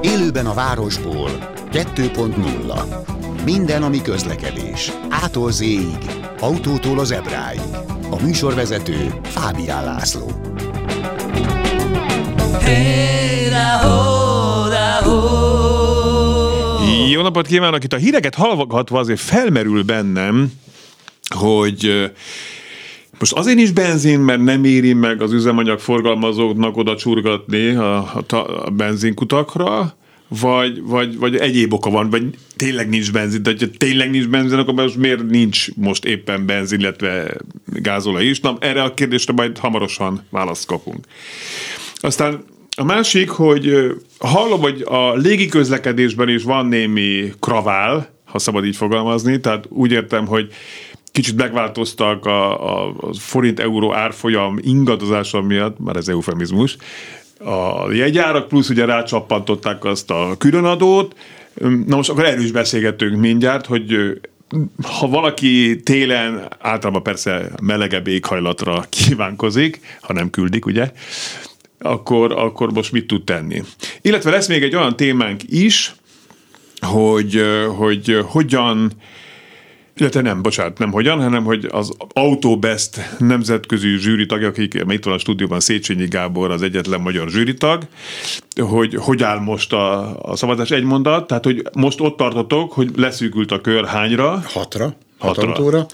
Élőben a városból 2.0 Minden, ami közlekedés. Ától z autótól az ebráig. A műsorvezető Fábián László. Jó napot kívánok! Itt a híreket hallgatva azért felmerül bennem, hogy most azért is benzin, mert nem éri meg az üzemanyag forgalmazóknak oda csurgatni a, a, a benzinkutakra, vagy, vagy, vagy egyéb oka van, vagy tényleg nincs benzin, de ha tényleg nincs benzin, akkor most miért nincs most éppen benzin, illetve gázolaj is? Na, erre a kérdésre majd hamarosan választ kapunk. Aztán a másik, hogy hallom, hogy a légiközlekedésben is van némi kravál, ha szabad így fogalmazni, tehát úgy értem, hogy kicsit megváltoztak a, a, forint-euró árfolyam ingadozása miatt, már ez eufemizmus, a jegyárak, plusz ugye rácsappantották azt a különadót. Na most akkor erről is beszélgetünk mindjárt, hogy ha valaki télen általában persze melegebb éghajlatra kívánkozik, ha nem küldik, ugye, akkor, akkor most mit tud tenni. Illetve lesz még egy olyan témánk is, hogy, hogy hogyan illetve nem, bocsánat, nem hogyan, hanem hogy az Autobest nemzetközi zsűri tagja, akik itt van a stúdióban, Széchenyi Gábor az egyetlen magyar zsűritag, hogy hogy áll most a, a szavazás egy mondat, tehát hogy most ott tartotok, hogy leszűkült a kör hányra? Hatra, hat hatra. autóra.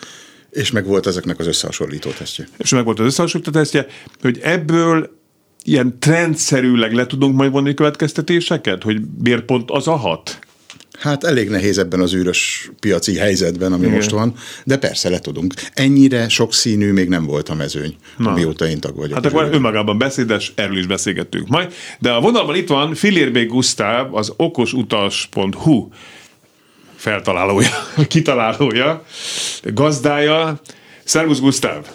És meg volt ezeknek az összehasonlító tesztje. És meg volt az összehasonlító tesztje, hogy ebből ilyen trendszerűleg le tudunk majd vonni következtetéseket, hogy miért pont az a hat? Hát elég nehéz ebben az űrös piaci helyzetben, ami Igen. most van, de persze le tudunk. Ennyire sokszínű még nem volt a mezőny, Na. amióta én tag vagyok. Hát akkor önmagában beszédes, erről is beszélgettünk majd. De a vonalban itt van Filérbé Gusztáv, az okosutas.hu feltalálója, kitalálója, gazdája. Szervusz Gusztáv!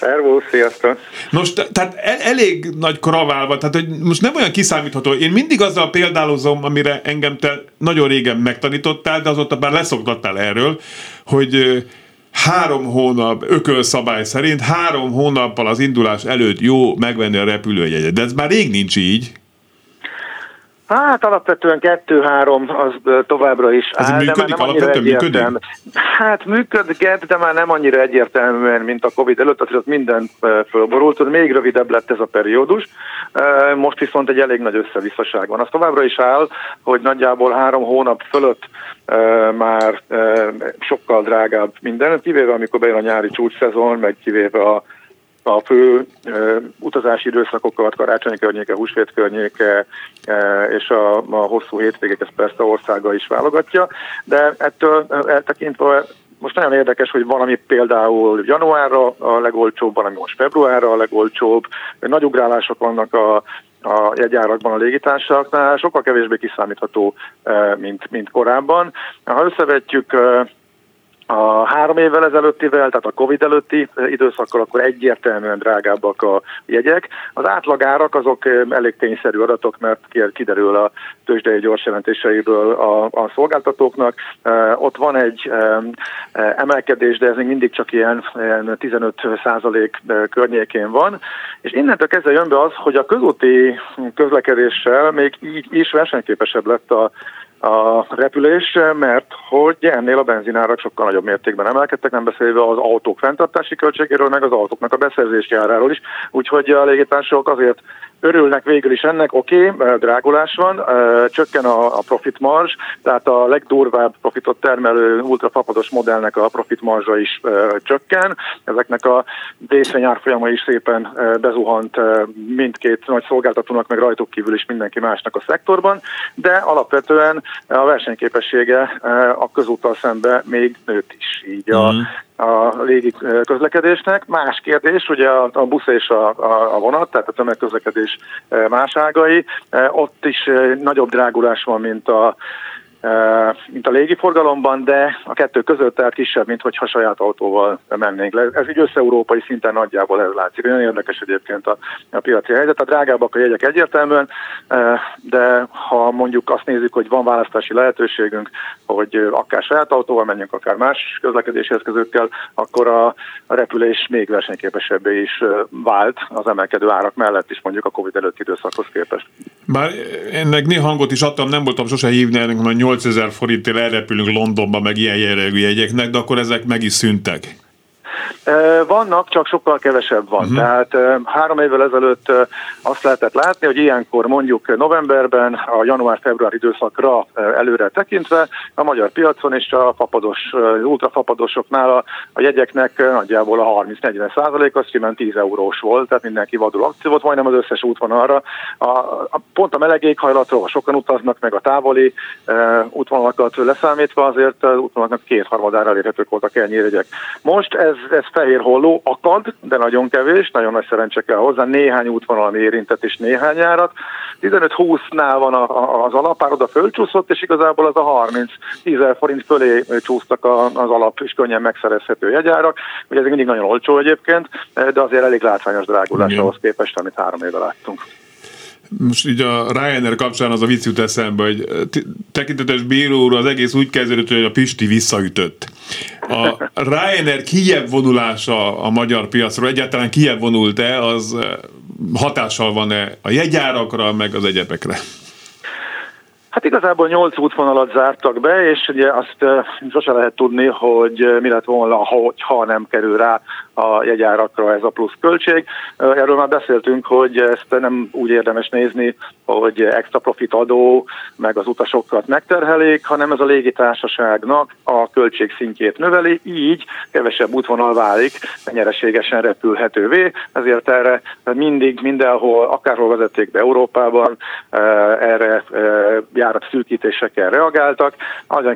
Szervusz, sziasztok! Most, tehát el, elég nagy kraválva, tehát hogy most nem olyan kiszámítható. Én mindig azzal példálozom, amire engem te nagyon régen megtanítottál, de azóta már leszoktattál erről, hogy három hónap ökölszabály szerint három hónappal az indulás előtt jó megvenni a repülőjegyet. De ez már rég nincs így. Hát alapvetően kettő-három az továbbra is Ez áll, működik, de már nem alapvetően működik? Hát működik, de már nem annyira egyértelműen, mint a Covid előtt, azért ott minden fölborult, még rövidebb lett ez a periódus. Most viszont egy elég nagy összevisszaság van. Az továbbra is áll, hogy nagyjából három hónap fölött már sokkal drágább minden, kivéve amikor bejön a nyári csúcsszezon, meg kivéve a a fő e, utazási időszakokat, karácsonyi környéke, húsvét környéke e, és a, a hosszú hétvégek, ezt persze országa is válogatja, de ettől eltekintve most nagyon érdekes, hogy valami például januárra a legolcsóbb, valami most februárra a legolcsóbb, nagy ugrálások vannak a, a jegyárakban a légitársaságnál, sokkal kevésbé kiszámítható, mint, mint korábban. Ha összevetjük a három évvel ezelőttivel, tehát a Covid előtti időszakkal, akkor egyértelműen drágábbak a jegyek. Az átlagárak azok elég tényszerű adatok, mert kiderül a tőzsdei gyors jelentéseiből a, a szolgáltatóknak. Ott van egy emelkedés, de ez még mindig csak ilyen 15 százalék környékén van. És innentől kezdve jön be az, hogy a közúti közlekedéssel még így is versenyképesebb lett a a repülés, mert hogy ennél a benzinárak sokkal nagyobb mértékben emelkedtek, nem beszélve az autók fenntartási költségéről, meg az autóknak a beszerzési áráról is. Úgyhogy a légitársaságok azért örülnek végül is ennek, oké, okay, drágulás van, csökken a, a profit marzs, tehát a legdurvább profitot termelő ultrafapados modellnek a profit marzsa is csökken. Ezeknek a részvényárfolyama is szépen bezuhant mindkét nagy szolgáltatónak, meg rajtuk kívül is mindenki másnak a szektorban, de alapvetően a versenyképessége a közúttal szembe még nőtt is. Így a, mm a légi közlekedésnek. Más kérdés, ugye a, a busz és a, a, a vonat, tehát a tömegközlekedés más ágai, ott is nagyobb drágulás van, mint a mint a légiforgalomban, de a kettő között tehát kisebb, mint hogyha saját autóval mennénk le. Ez így össze-európai szinten nagyjából ez látszik. Nagyon érdekes egyébként a, a piaci helyzet. A drágábbak a jegyek egyértelműen, de ha mondjuk azt nézzük, hogy van választási lehetőségünk, hogy akár saját autóval menjünk, akár más közlekedési eszközökkel, akkor a, a repülés még versenyképesebbé is vált az emelkedő árak mellett is mondjuk a Covid előtti időszakhoz képest. Bár ennek néha hangot is adtam, nem voltam sose hívni ennek, hogy 8000 forintért elrepülünk Londonba, meg ilyen jellegű jegyeknek, de akkor ezek meg is szüntek. Vannak, csak sokkal kevesebb van. Uh-huh. Tehát három évvel ezelőtt azt lehetett látni, hogy ilyenkor mondjuk novemberben a január-február időszakra előre tekintve a magyar piacon és a fapados, ultrafapadosoknál a, a jegyeknek nagyjából a 30-40 százalék az kiment 10 eurós volt, tehát mindenki vadul akció volt, majdnem az összes útvonalra. A, a, pont a meleg éghajlatról, sokan utaznak meg a távoli e, útvonalakat leszámítva, azért az útvonalaknak kétharmadára elérhetők voltak ennyi jegyek. Most ez ez fehér holló akad, de nagyon kevés, nagyon nagy szerencse kell hozzá, néhány útvonal ami érintett és néhány járat. 15-20-nál van az alapár, oda fölcsúszott, és igazából az a 30 10 forint fölé csúsztak az alap és könnyen megszerezhető jegyárak. Ugye ez mindig nagyon olcsó egyébként, de azért elég látványos drágulás ahhoz képest, amit három éve láttunk most így a Ryanair kapcsán az a vicc jut eszembe, hogy tekintetes bíró úr az egész úgy kezdődött, hogy a Pisti visszaütött. A Ryanair kijebb vonulása a magyar piacról, egyáltalán kijebb vonult-e, az hatással van-e a jegyárakra, meg az egyebekre? Hát igazából nyolc útvonalat zártak be, és ugye azt sose lehet tudni, hogy mi lett volna, ha nem kerül rá a jegyárakra ez a plusz költség. Erről már beszéltünk, hogy ezt nem úgy érdemes nézni, hogy extra profit adó, meg az utasokat megterhelik, hanem ez a légitársaságnak a költség szintjét növeli, így kevesebb útvonal válik nyereségesen repülhetővé, ezért erre mindig, mindenhol, akárhol vezették be Európában, erre járat szűkítésekkel reagáltak.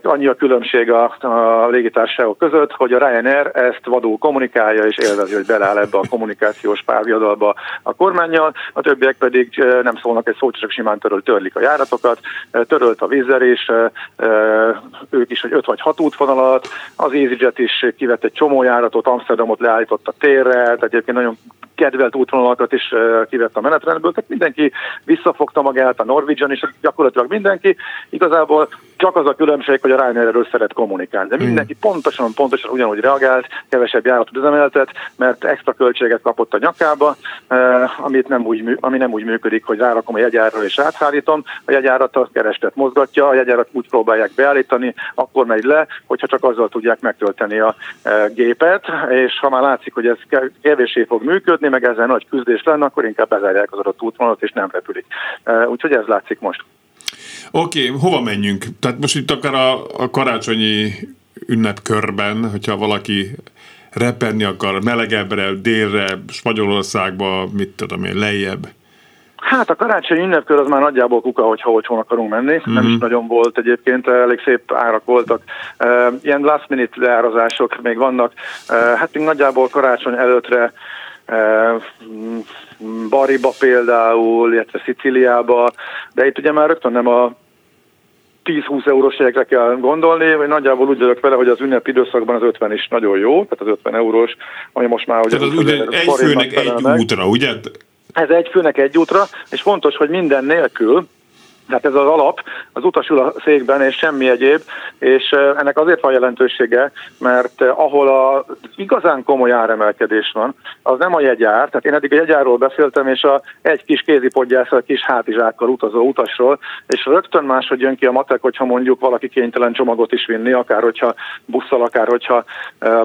Annyi a különbség a, a légitársaságok között, hogy a Ryanair ezt vadul kommunikálja, és élvezi, hogy beleáll ebbe a kommunikációs párviadalba a kormányjal, a többiek pedig nem szólnak egy szót, csak simán töröl, törlik a járatokat, törölt a vízerés, ők is, hogy öt vagy hat útvonalat, az EasyJet is kivett egy csomó járatot, Amsterdamot leállított a térre, tehát egyébként nagyon kedvelt útvonalakat is kivett a menetrendből, tehát mindenki visszafogta magát, a Norwegian is, gyakorlatilag mindenki. Igazából csak az a különbség, hogy a Ryanair erről szeret kommunikálni. De mindenki pontosan, pontosan ugyanúgy reagált, kevesebb járatot üzemeltet, mert extra költséget kapott a nyakába, amit nem úgy, ami nem úgy működik, hogy rárakom a jegyárra és átszállítom. A jegyárat a kerestet mozgatja, a jegyárat úgy próbálják beállítani, akkor megy le, hogyha csak azzal tudják megtölteni a gépet, és ha már látszik, hogy ez kevéssé fog működni, meg ezzel nagy küzdés lenne, akkor inkább bezárják az adott útvonalat, és nem repülik. Úgyhogy ez látszik most. Oké, okay, hova menjünk? Tehát most itt akár a, a karácsonyi ünnepkörben, hogyha valaki repenni akar melegebbre, délre, Spanyolországba, mit tudom én, lejjebb? Hát a karácsonyi ünnepkör az már nagyjából kuka, hogyha olcsón akarunk menni. Mm-hmm. Nem is mhm. nagyon volt egyébként, elég szép árak voltak. Ilyen last minute leárazások még vannak. Hát még nagyjából karácsony előttre Bariba például, illetve Sziciliába, de itt ugye már rögtön nem a 10-20 eurós jegyekre kell gondolni, vagy nagyjából úgy vagyok vele, hogy az ünnep időszakban az 50 is nagyon jó, tehát az 50 eurós, ami most már ugye... Tehát az ugye egy főnek egy útra, ugye? Ez egy főnek egy útra, és fontos, hogy minden nélkül, tehát ez az alap, az utasul a székben, és semmi egyéb, és ennek azért van jelentősége, mert ahol a igazán komoly áremelkedés van, az nem a jegyár, tehát én eddig a jegyárról beszéltem, és a egy kis kézipodgyász, a kis hátizsákkal utazó utasról, és rögtön máshogy jön ki a matek, hogyha mondjuk valaki kénytelen csomagot is vinni, akár hogyha busszal, akár hogyha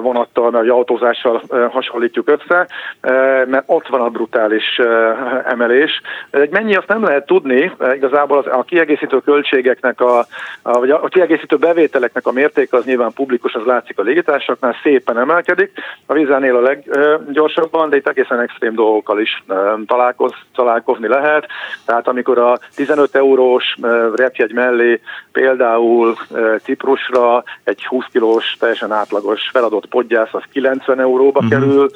vonattal, vagy autózással hasonlítjuk össze, mert ott van a brutális emelés. Mennyi azt nem lehet tudni, igazából az a kiegészítő költségeknek, a, a, vagy a kiegészítő bevételeknek a mértéke az nyilván publikus, az látszik a légitársaknál, szépen emelkedik. A vízánél a leggyorsabban, de itt egészen extrém dolgokkal is találkoz, találkozni lehet. Tehát amikor a 15 eurós repjegy mellé például Ciprusra egy 20 kilós, teljesen átlagos feladott podgyász az 90 euróba uh-huh. kerül,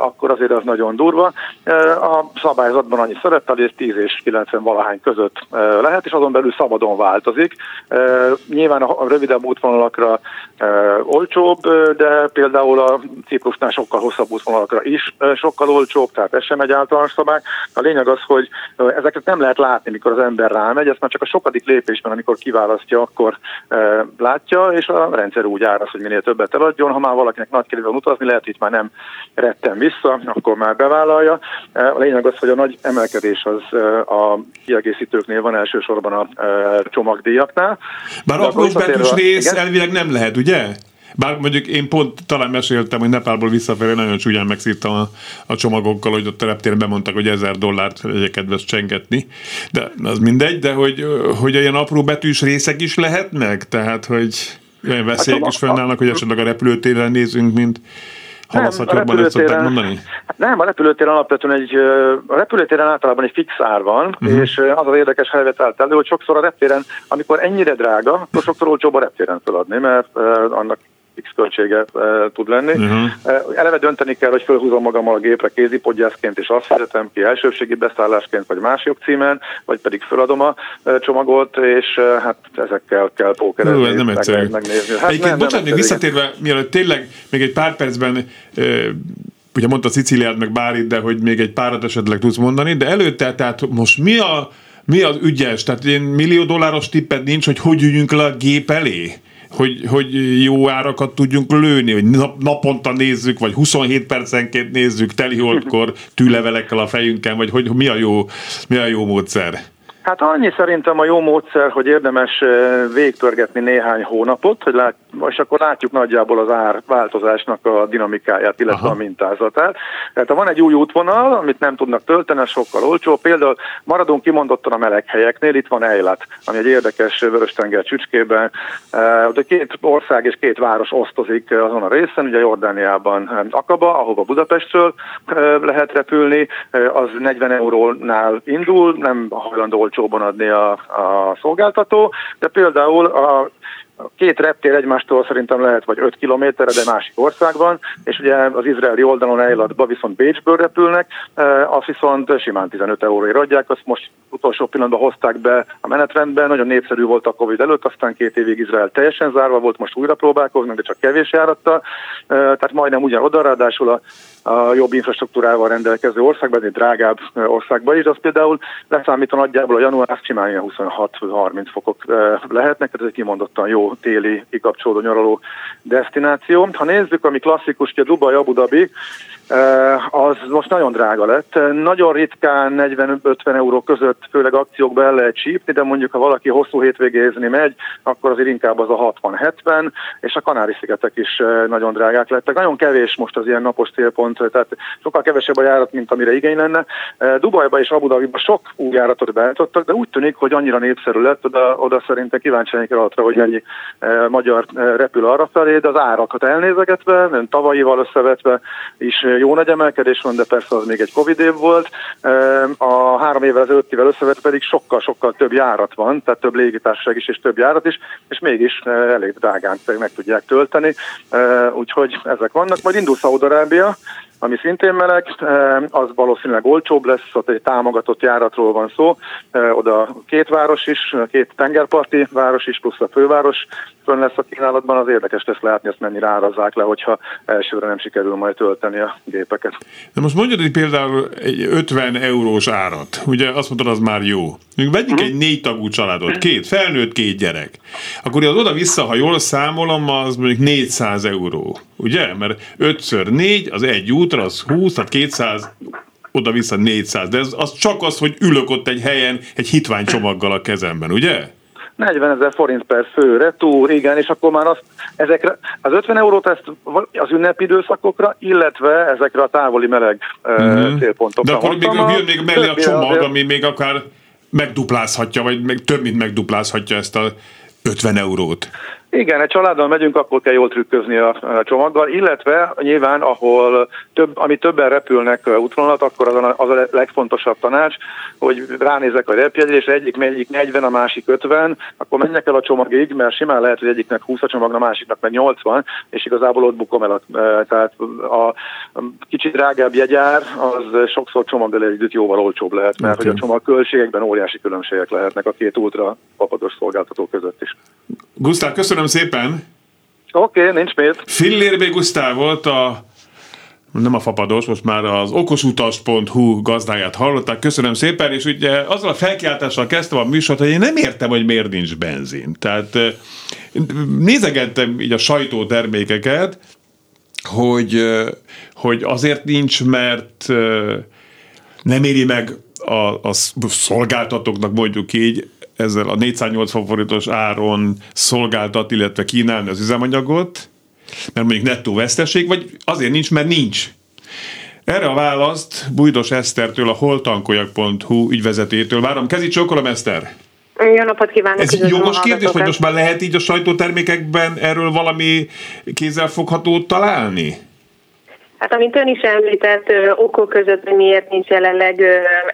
akkor azért az nagyon durva. A szabályzatban annyi szerepel, hogy 10 és 90 valahány között lehet, és azon belül szabadon változik. Nyilván a rövidebb útvonalakra olcsóbb, de például a Ciprusnál sokkal hosszabb útvonalakra is sokkal olcsóbb, tehát ez sem egy általános szabály. A lényeg az, hogy ezeket nem lehet látni, mikor az ember rámegy, ezt már csak a sokadik lépésben, amikor kiválasztja, akkor látja, és a rendszer úgy áraz, hogy minél többet eladjon. Ha már valakinek nagy kedve utazni, lehet, hogy már nem retten vissza, akkor már bevállalja. A lényeg az, hogy a nagy emelkedés az a kiegészítőknél van elsősorban a csomagdíjaknál. Bár apró rész igen? elvileg nem lehet, ugye? Bár mondjuk én pont talán meséltem, hogy Nepálból visszafelé nagyon csúnyán megszívtam a, a csomagokkal, hogy ott a reptéren bemondtak, hogy ezer dollárt legyen kedves csengetni. De az mindegy, de hogy, hogy ilyen apró betűs részek is lehetnek? Tehát, hogy olyan veszélyek hát, is fennállnak, hogy esetleg a repülőtéren nézünk, mint halaszatjokban ezt szokták mondani? Nem, a repülőtéren alapvetően egy, a repülőtéren általában egy fix ár van, uh-huh. és az az érdekes helyzet állt elő, hogy sokszor a reptéren, amikor ennyire drága, akkor sokszor olcsóbb a reptéren feladni, mert annak X költsége e, tud lenni. Uh-huh. E, eleve dönteni kell, hogy felhúzom magammal a gépre kézipodgyászként, és azt fizetem ki elsőségi beszállásként, vagy más jogcímen, vagy pedig feladom a e, csomagot, és e, hát ezekkel kell pókerezni, ez nem egyszerű. Meg, megnézni. Hát Egyébként, bocsánat, még visszatérve, mielőtt tényleg még egy pár percben e, ugye mondta Sziciliát meg Bárit, de hogy még egy párat esetleg tudsz mondani, de előtte, tehát most mi a mi az ügyes? Tehát én millió dolláros tipped nincs, hogy hogy üljünk le a gép elé? Hogy, hogy jó árakat tudjunk lőni, hogy nap, naponta nézzük, vagy 27 percenként nézzük teliholdkor tűlevelekkel a fejünken, vagy hogy mi a jó, mi a jó módszer? Hát annyi szerintem a jó módszer, hogy érdemes végtörgetni néhány hónapot, hogy lát, és akkor látjuk nagyjából az ár változásnak a dinamikáját, illetve Aha. a mintázatát. Tehát ha van egy új útvonal, amit nem tudnak tölteni, az sokkal olcsó. Például maradunk kimondottan a meleg helyeknél, itt van Eilat, ami egy érdekes Vöröstenger csücskében. De két ország és két város osztozik azon a részen, ugye Jordániában Akaba, ahova Budapestről lehet repülni, az 40 eurónál indul, nem hajlandó olcsóban adni a, a szolgáltató, de például a a két reptér egymástól szerintem lehet vagy 5 kilométerre, de másik országban, és ugye az izraeli oldalon Eilatba viszont Bécsből repülnek, eh, azt viszont simán 15 euróért adják, azt most utolsó pillanatban hozták be a menetrendben, nagyon népszerű volt a Covid előtt, aztán két évig Izrael teljesen zárva volt, most újra próbálkoznak, de csak kevés járattal, eh, tehát majdnem ugyan oda, ráadásul a a jobb infrastruktúrával rendelkező országban, egy drágább országban is, az például leszámítva nagyjából a január simán 26-30 fokok lehetnek, tehát ez egy kimondottan jó téli kikapcsolódó nyaraló destináció. Ha nézzük, ami klasszikus, ugye Dubai, Abu Dhabi, az most nagyon drága lett. Nagyon ritkán 40-50 euró között, főleg akciókba el lehet csípni, de mondjuk ha valaki hosszú hétvégézni megy, akkor azért inkább az a 60-70, és a Kanári-szigetek is nagyon drágák lettek. Nagyon kevés most az ilyen napos célpont, tehát sokkal kevesebb a járat, mint amire igény lenne. Dubajba és Abu Dhabiba sok új járatot beállítottak, de úgy tűnik, hogy annyira népszerű lett, oda, oda szerintem kíváncsi arra, hogy mennyi magyar repül arra felé, de az árakat elnézegetve, tavalyival összevetve is jó nagy emelkedés van, de persze az még egy Covid év volt. A három évvel az előttivel összevetve pedig sokkal-sokkal több járat van, tehát több légitársaság is és több járat is, és mégis elég drágán meg tudják tölteni. Úgyhogy ezek vannak. Majd indul Szaudarábia, ami szintén meleg, az valószínűleg olcsóbb lesz, ott egy támogatott járatról van szó, oda két város is, két tengerparti város is, plusz a főváros fönn lesz a kínálatban, az érdekes lesz látni, azt mennyire árazzák le, hogyha elsőre nem sikerül majd tölteni a gépeket. De most mondjad, hogy például egy 50 eurós árat, ugye azt mondod, az már jó. Még vegyük egy négy tagú családot, két felnőtt, két gyerek. Akkor az oda-vissza, ha jól számolom, az mondjuk 400 euró, ugye? Mert 5 4 az egy útra, az 20, tehát 200 oda-vissza 400, de ez az csak az, hogy ülök ott egy helyen egy hitványcsomaggal a kezemben, ugye? 40 ezer forint per fő, retúr, igen, és akkor már azt, ezekre, az 50 eurót ezt az ünnepi időszakokra, illetve ezekre a távoli meleg mm-hmm. célpontokra. De akkor még jön még mellé a csomag, azért... ami még akár megduplázhatja, vagy meg több mint megduplázhatja ezt a 50 eurót. Igen, egy családdal megyünk, akkor kell jól trükközni a csomaggal, illetve nyilván, ahol több, ami többen repülnek útvonalat, akkor az a, az a legfontosabb tanács, hogy ránézek a repjegyre, egyik, egyik 40, a másik 50, akkor menjek el a csomagig, mert simán lehet, hogy egyiknek 20 a csomag, a másiknak meg 80, és igazából ott bukom el. A, tehát a kicsit drágább jegyár, az sokszor csomaggal együtt jóval olcsóbb lehet, mert okay. hogy a csomag költségekben óriási különbségek lehetnek a két ultra papados szolgáltató között is. Gusztáv, köszönöm szépen! Oké, okay, nincs miért. Fillér B. Gusztáv volt a nem a fapados, most már az okosutas.hu gazdáját hallották, köszönöm szépen, és ugye azzal a felkiáltással kezdtem a műsort, hogy én nem értem, hogy miért nincs benzin. Tehát nézegettem így a sajtótermékeket, hogy, hogy azért nincs, mert nem éri meg a, a szolgáltatóknak mondjuk így ezzel a 480 forintos áron szolgáltat, illetve kínálni az üzemanyagot, mert mondjuk nettó veszteség, vagy azért nincs, mert nincs. Erre a választ Bújdos Esztertől, a holtankoljak.hu ügyvezetétől várom. Kezi csókolom, Eszter! Jó napot kívánok! Ez jogos kérdés, hogy most már lehet így a sajtótermékekben erről valami kézzelfoghatót találni? Hát amint ön is említett, okok között, miért nincs jelenleg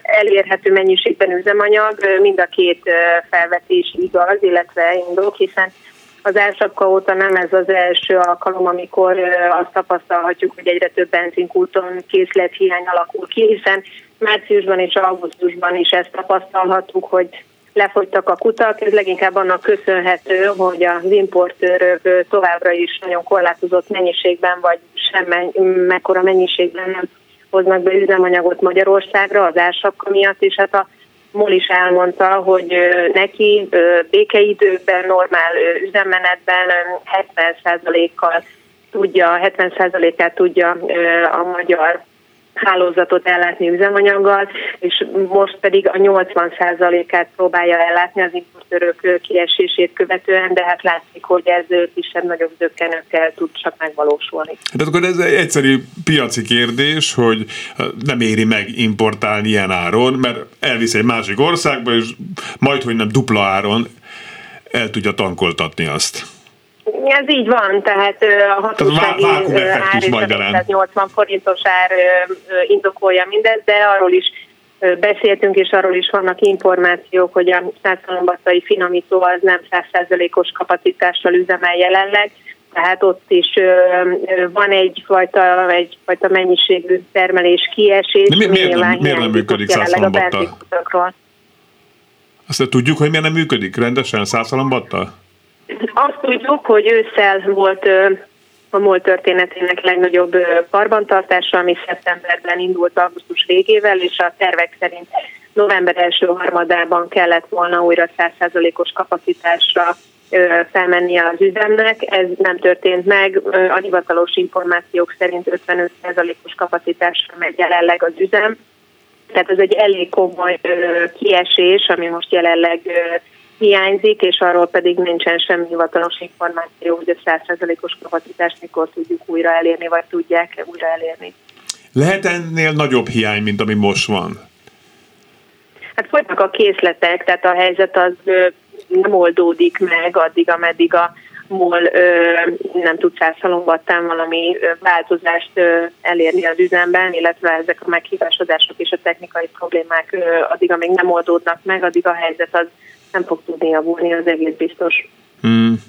elérhető mennyiségben üzemanyag, mind a két felvetés igaz, illetve indok, hiszen az elsapka óta nem ez az első alkalom, amikor azt tapasztalhatjuk, hogy egyre több benzinkúton hiány alakul ki, hiszen márciusban és augusztusban is ezt tapasztalhattuk, hogy lefogytak a kutak. Ez leginkább annak köszönhető, hogy az importőrök továbbra is nagyon korlátozott mennyiségben, vagy sem mekkora mennyiségben nem hoznak be üzemanyagot Magyarországra az ársapka miatt, és hát a MOL is elmondta, hogy neki békeidőben, normál üzemmenetben 70%-kal tudja, 70%-át tudja a magyar hálózatot ellátni üzemanyaggal, és most pedig a 80%-át próbálja ellátni az importőrök kiesését követően, de hát látszik, hogy ez kisebb-nagyobb zöggenőkkel tud csak megvalósulni. Hát akkor ez egy egyszerű piaci kérdés, hogy nem éri meg importálni ilyen áron, mert elvisz egy másik országba, és majd, hogy nem dupla áron el tudja tankoltatni azt. Ez így van, tehát a hatósági ár és a 80 forintos ár indokolja mindezt, de arról is beszéltünk, és arról is vannak információk, hogy a százszalombattai finomító az nem 100%-os kapacitással üzemel jelenleg, tehát ott is van egyfajta, egyfajta mennyiségű termelés kiesés. De mi, miért, nem, miért nem működik százszalombattal? Azt tudjuk, hogy miért nem működik rendesen százszalombattal? Azt tudjuk, hogy ősszel volt a MOL történetének legnagyobb karbantartása, ami szeptemberben indult augusztus végével, és a tervek szerint november első harmadában kellett volna újra 100%-os kapacitásra felmenni az üzemnek. Ez nem történt meg. A hivatalos információk szerint 55%-os kapacitásra megy jelenleg az üzem. Tehát ez egy elég komoly kiesés, ami most jelenleg hiányzik, és arról pedig nincsen semmi hivatalos információ, hogy a 100%-os kapacitást mikor tudjuk újra elérni, vagy tudják újra elérni. Lehet ennél nagyobb hiány, mint ami most van? Hát folynak a készletek, tehát a helyzet az nem oldódik meg addig, ameddig a MOL nem tud százszalombattán valami változást elérni az üzemben, illetve ezek a meghívásodások és a technikai problémák addig, amíg nem oldódnak meg, addig a helyzet az nem fog tudni javulni, az egész biztos. Hmm.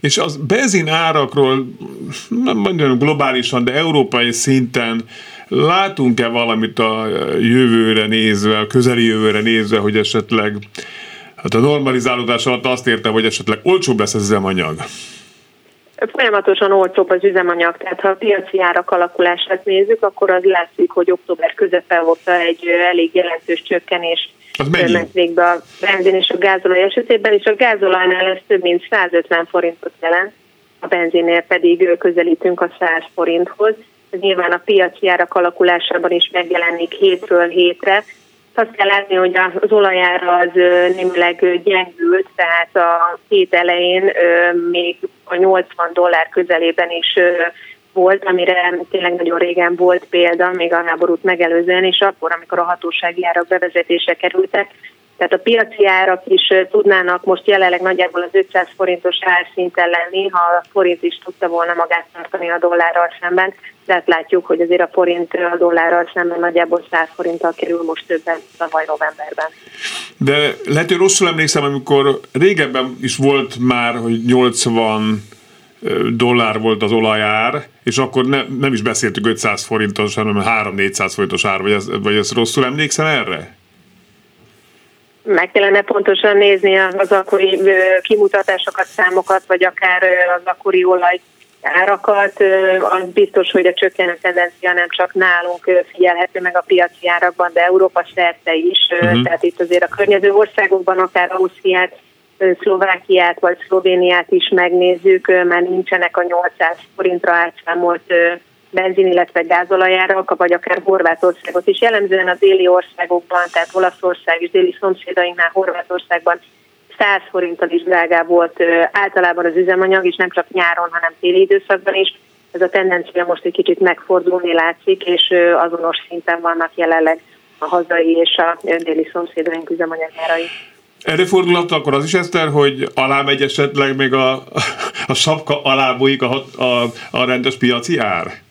És az benzin árakról, nem mondjam globálisan, de európai szinten látunk-e valamit a jövőre nézve, a közeli jövőre nézve, hogy esetleg hát a normalizálódás alatt azt érte, hogy esetleg olcsóbb lesz az üzemanyag? Folyamatosan olcsóbb az üzemanyag, tehát ha a piaci árak alakulását nézzük, akkor az látszik, hogy október közepe volt egy elég jelentős csökkenés ment végbe a benzin és a gázolaj esetében, és a gázolajnál ez több mint 150 forintot jelent, a benzinnél pedig közelítünk a 100 forinthoz. Ez nyilván a piaci árak alakulásában is megjelenik hétről hétre. Azt kell látni, hogy az olajára az némileg gyengült, tehát a hét elején még a 80 dollár közelében is volt, amire tényleg nagyon régen volt példa, még a háborút megelőzően, és akkor, amikor a hatósági árak bevezetése kerültek, Tehát a piaci árak is tudnának most jelenleg nagyjából az 500 forintos árszinten lenni, ha a forint is tudta volna magát tartani a dollárral szemben, de hát látjuk, hogy azért a forint a dollárral szemben nagyjából 100 forinttal kerül most többen tavaly novemberben. De lehet, hogy rosszul emlékszem, amikor régebben is volt már, hogy 80 dollár volt az olajár, és akkor ne, nem is beszéltük 500 forintos, hanem 3-400 forintos ár, vagy, ez, vagy ezt rosszul emlékszem erre? meg kellene pontosan nézni az akkori kimutatásokat, számokat, vagy akár az akkori olaj árakat, az biztos, hogy a csökkenő tendencia nem csak nálunk figyelhető meg a piaci árakban, de Európa szerte is. Uh-huh. Tehát itt azért a környező országokban, akár Ausztriát, Szlovákiát vagy Szlovéniát is megnézzük, mert nincsenek a 800 forintra átszámolt benzin, illetve gázolajárak, vagy akár Horvátországot is. Jellemzően a déli országokban, tehát Olaszország és déli szomszédainknál Horvátországban 100 forinttal is drágább volt általában az üzemanyag, és nem csak nyáron, hanem téli időszakban is. Ez a tendencia most egy kicsit megfordulni látszik, és azonos szinten vannak jelenleg a hazai és a déli szomszédaink üzemanyagjárai. Előfordulhat akkor az is, Eszter, hogy alá megy esetleg még a, a sapka alá bújik a, a, a rendes piaci ár?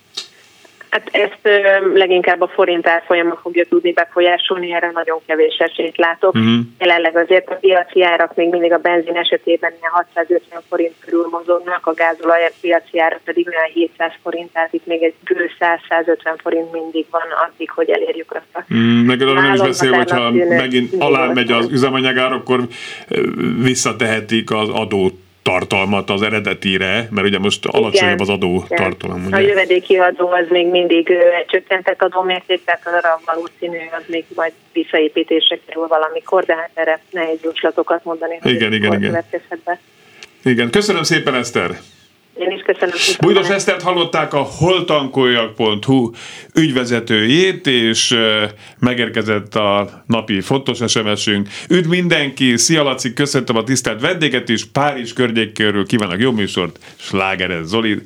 Hát ezt leginkább a forint árfolyama fogja tudni befolyásolni, erre nagyon kevés esélyt látok. Uh-huh. Jelenleg azért a piaci árak még mindig a benzin esetében ilyen 650 forint körül mozognak, a gázolaj piaci ára pedig olyan 700 forint, tehát itt még egy bő 100-150 forint mindig van addig, hogy elérjük azt a... Mm, meg arra nem is beszél, hogyha megint alá megy az üzemanyagár, akkor visszatehetik az adót tartalmat az eredetire, mert ugye most alacsonyabb az adó igen. tartalom. Ugye? A jövedéki adó az még mindig csökkentett adómérték, tehát arra valószínű, az még majd visszaépítésre kerül valamikor, de hát erre nehéz jóslatokat mondani. Igen, igen, igen. Igen, köszönöm szépen Eszter! Köszönöm. Bújdos Esztert hallották a holtankoljak.hu ügyvezetőjét, és megérkezett a napi fontos SMS-ünk. Üdv mindenki, szia Laci, köszöntöm a tisztelt vendéget is, Párizs környékéről kívánok jó műsort, Slágeres Zoli,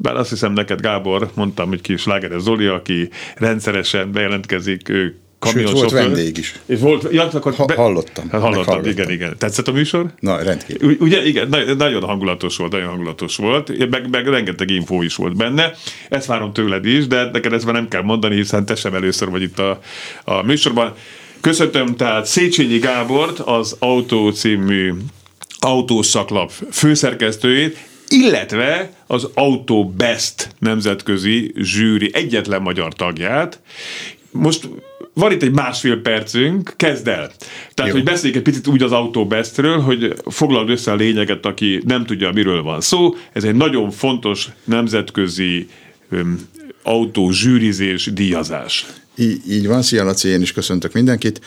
bár azt hiszem neked Gábor, mondtam, hogy ki Slágeres Zoli, aki rendszeresen bejelentkezik, ő Sőt, volt vendég is. És volt, ja, akkor ha, be... hallottam. Hát hallottam, igen, igen. Tetszett a műsor? Na, rendkívül. Ugye, igen, nagyon hangulatos volt, nagyon hangulatos volt, meg, meg rengeteg info is volt benne. Ezt várom tőled is, de neked ezt már nem kell mondani, hiszen te sem először vagy itt a, a műsorban. Köszöntöm tehát Széchenyi Gábort, az Autó című autószaklap főszerkesztőjét, illetve az Auto Best nemzetközi zsűri egyetlen magyar tagját. Most van itt egy másfél percünk, kezd el. Tehát, Jó. hogy beszéljük egy picit úgy az autóbestről, hogy foglald össze a lényeget, aki nem tudja, miről van szó. Ez egy nagyon fontos nemzetközi um, autózsűrizés, díjazás. Í- így van, szia Laci, én is köszöntök mindenkit.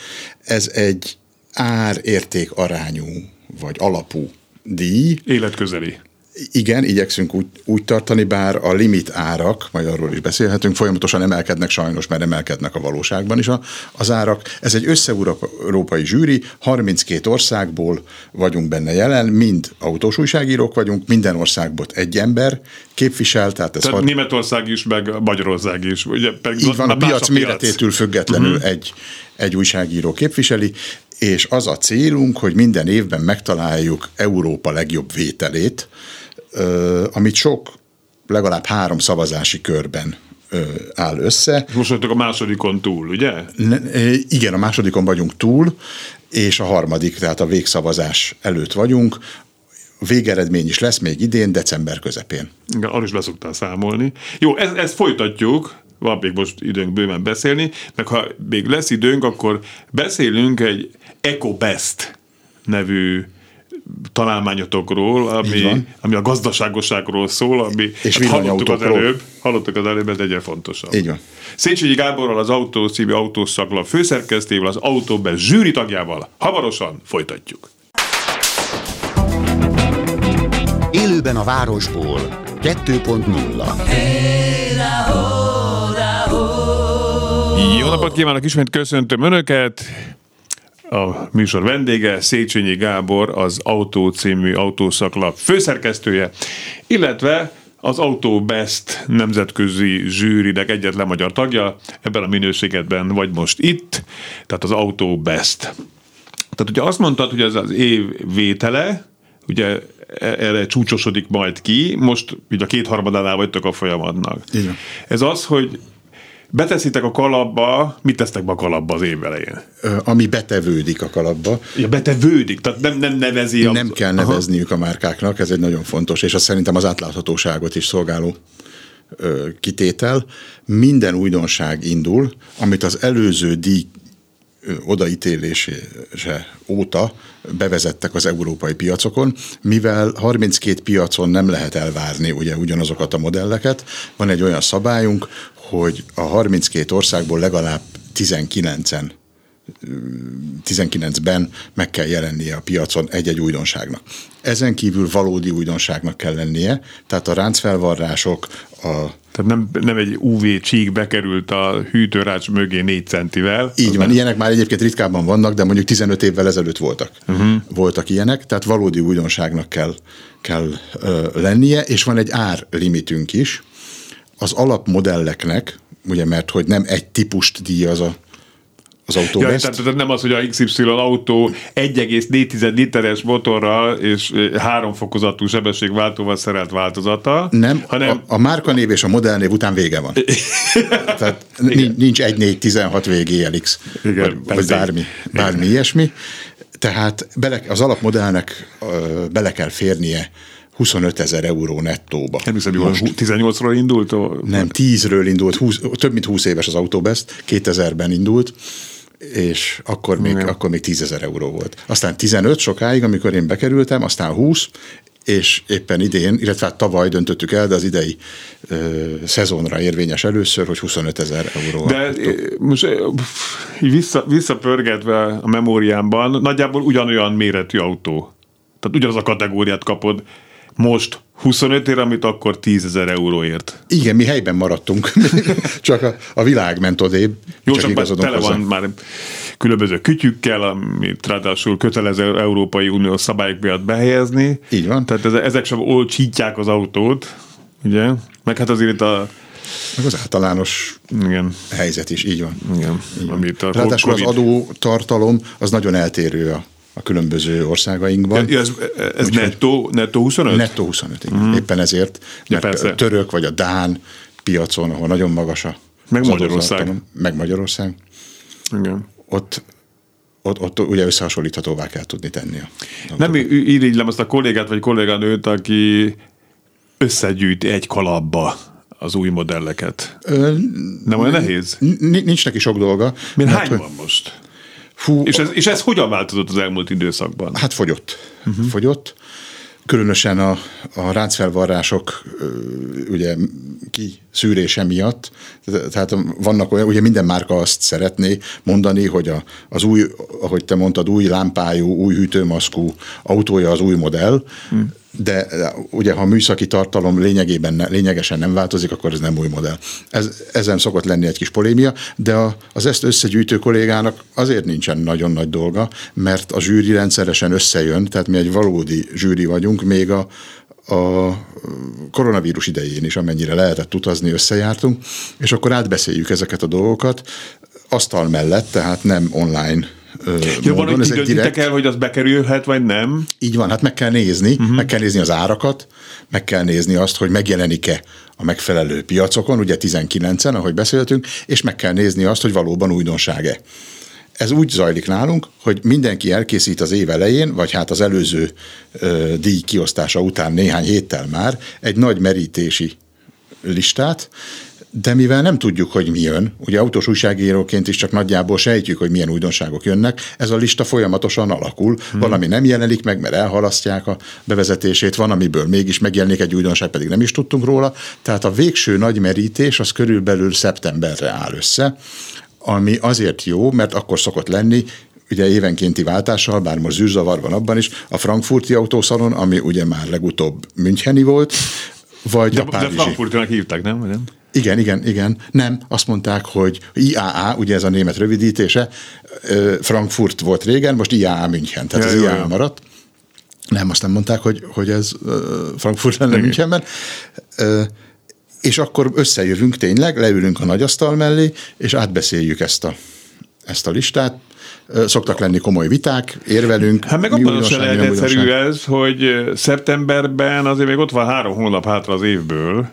Ez egy ár-érték arányú, vagy alapú díj. Életközeli. Igen, igyekszünk úgy, úgy tartani, bár a limit árak, majd arról is beszélhetünk, folyamatosan emelkednek sajnos, mert emelkednek a valóságban is a, az árak. Ez egy össze-európai zsűri, 32 országból vagyunk benne jelen, mind autós újságírók vagyunk, minden országból egy ember képvisel. Tehát, ez tehát har- Németország is, meg Magyarország is. Ugye, Így van, a, a piac méretétől függetlenül uh-huh. egy, egy újságíró képviseli, és az a célunk, hogy minden évben megtaláljuk Európa legjobb vételét, amit sok, legalább három szavazási körben áll össze. Most a másodikon túl, ugye? Igen, a másodikon vagyunk túl, és a harmadik, tehát a végszavazás előtt vagyunk. Végeredmény is lesz még idén, december közepén. Igen, arra is leszoktál számolni. Jó, ezt, ezt folytatjuk, van még most időnk bőven beszélni, meg ha még lesz időnk, akkor beszélünk egy EcoBest nevű találmányotokról, ami, ami a gazdaságosságról szól, ami és hát hallottuk az előbb, hallottuk az előbb, ez egyre fontosabb. Így van. Széchenyi Gáborral, az Autó című autószaklap főszerkesztével, az Autóbe zsűri tagjával hamarosan folytatjuk. Élőben a városból 2.0 Jó napot kívánok, ismét köszöntöm Önöket! A műsor vendége Széchenyi Gábor, az Autó című autószaklap főszerkesztője, illetve az Auto Best nemzetközi zsűrinek egyetlen magyar tagja, ebben a minőségedben vagy most itt, tehát az Auto Best. Tehát ugye azt mondtad, hogy ez az év vétele, ugye e- erre csúcsosodik majd ki, most ugye a kétharmadánál vagytok a folyamatnak. Igen. Ez az, hogy beteszitek a kalapba, mit tesztek be a kalapba az év elején? Ami betevődik a kalapba, Ja, betevődik, tehát nem, nem nevezi. a- nem kell nevezniük a márkáknak, ez egy nagyon fontos, és az szerintem az átláthatóságot is szolgáló kitétel. Minden újdonság indul, amit az előző díj odaítélése óta bevezettek az európai piacokon, mivel 32 piacon nem lehet elvárni ugye ugyanazokat a modelleket, van egy olyan szabályunk, hogy a 32 országból legalább 19-en 19-ben meg kell jelennie a piacon egy-egy újdonságnak. Ezen kívül valódi újdonságnak kell lennie, tehát a ráncfelvarrások, a Tehát nem, nem egy UV csík bekerült a hűtőrács mögé négy centivel. Így van, nem- ilyenek már egyébként ritkábban vannak, de mondjuk 15 évvel ezelőtt voltak. Uh-huh. Voltak ilyenek, tehát valódi újdonságnak kell, kell ö, lennie, és van egy árlimitünk is. Az alapmodelleknek, ugye mert hogy nem egy típust díjaz a, az Ja, autóbest, tehát, tehát nem az, hogy a XY autó 1,4 literes motorral és eh, három fokozatú sebességváltóval szerelt változata, Nem, hanem a, a márkanév és a modellnév után vége van. Tehát nincs, nincs 1 4 16 VGLX, Igen, vagy, vagy bármi, bármi ilyesmi. Tehát bele, az alapmodellnek ö, bele kell férnie 25 ezer euró nettóba. nem hiszem, hogy 18-ról indult. Nem, 10-ről indult, 20, több mint 20 éves az Autobest, 2000-ben indult, és akkor még, Igen. akkor még 10 ezer euró volt. Aztán 15 sokáig, amikor én bekerültem, aztán 20, és éppen idén, illetve hát tavaly döntöttük el, de az idei ö, szezonra érvényes először, hogy 25 ezer euró. De eh, most vissza, visszapörgetve a memóriámban, nagyjából ugyanolyan méretű autó. Tehát ugyanaz a kategóriát kapod most 25 ér, amit akkor 10 ezer euróért. Igen, mi helyben maradtunk, csak a, a világ ment odébb. Jó, csak csak már tele hozzá. van már különböző kütyükkel, amit ráadásul kötelező Európai Unió szabályok miatt behelyezni. Így van. Tehát eze- ezek sem olcsítják az autót, ugye? Meg hát azért itt a... Meg az általános Igen, helyzet is, így van. igen, amit a Ráadásul az Covid- adótartalom az nagyon eltérő a, a különböző országainkban. Ja, ez, ez nettó, nettó 25? Nettó 25, igen. Mm. Éppen ezért, mert persze. a török vagy a Dán piacon, ahol nagyon magas a Meg Magyarország. meg Magyarország, Igen. ott, ott, ott ugye összehasonlíthatóvá kell tudni tenni. A, Nem irigylem azt a kollégát vagy kolléganőt, aki összegyűjt egy kalapba az új modelleket. Ö, Nem olyan nehéz? nincs neki sok dolga. Mert hány van most? Fú, És ez, és ez hogyan változott az elmúlt időszakban? Hát fogyott. Uh-huh. Fogyott. Különösen a, a ráncfelvarrások ugye kiszűrése miatt, tehát vannak olyan, ugye minden márka azt szeretné mondani, hogy a, az új, ahogy te mondtad, új lámpájú, új hűtőmaszkú autója az új modell, hmm. De ugye ha a műszaki tartalom lényegében ne, lényegesen nem változik, akkor ez nem új modell. Ez, ezen szokott lenni egy kis polémia, de a, az ezt összegyűjtő kollégának azért nincsen nagyon nagy dolga, mert a zsűri rendszeresen összejön, tehát mi egy valódi zsűri vagyunk, még a, a koronavírus idején is, amennyire lehetett utazni, összejártunk, és akkor átbeszéljük ezeket a dolgokat, asztal mellett, tehát nem online van, módon, hogy ez egy direkt, el, hogy az bekerülhet, vagy nem? így van, hát meg kell nézni, uh-huh. meg kell nézni az árakat, meg kell nézni azt, hogy megjelenik-e a megfelelő piacokon, ugye 19-en, ahogy beszéltünk, és meg kell nézni azt, hogy valóban újdonság-e. Ez úgy zajlik nálunk, hogy mindenki elkészít az év elején, vagy hát az előző ö, díj kiosztása után néhány héttel már egy nagy merítési listát, de mivel nem tudjuk, hogy mi jön, ugye autós újságíróként is csak nagyjából sejtjük, hogy milyen újdonságok jönnek, ez a lista folyamatosan alakul. Hmm. Van, ami nem jelenik meg, mert elhalasztják a bevezetését, van, amiből mégis megjelenik egy újdonság, pedig nem is tudtunk róla. Tehát a végső nagy merítés az körülbelül szeptemberre áll össze, ami azért jó, mert akkor szokott lenni, ugye évenkénti váltással, bár most zűrzavar van abban is, a frankfurti autószalon, ami ugye már legutóbb Müncheni volt, vagy De, a de párizsi. Frankfurtinak hívták, nem? Nem? Igen, igen, igen. Nem, azt mondták, hogy IAA, ugye ez a német rövidítése, Frankfurt volt régen, most IAA München, tehát Ja, az jó, IAA jó. maradt. Nem, azt nem mondták, hogy, hogy ez Frankfurt lenne Münchenben. És akkor összejövünk tényleg, leülünk a nagyasztal mellé, és átbeszéljük ezt a, ezt a listát, szoktak lenni komoly viták, érvelünk. Hát meg abban se lehet egyszerű ez, hogy szeptemberben azért még ott van három hónap hátra az évből,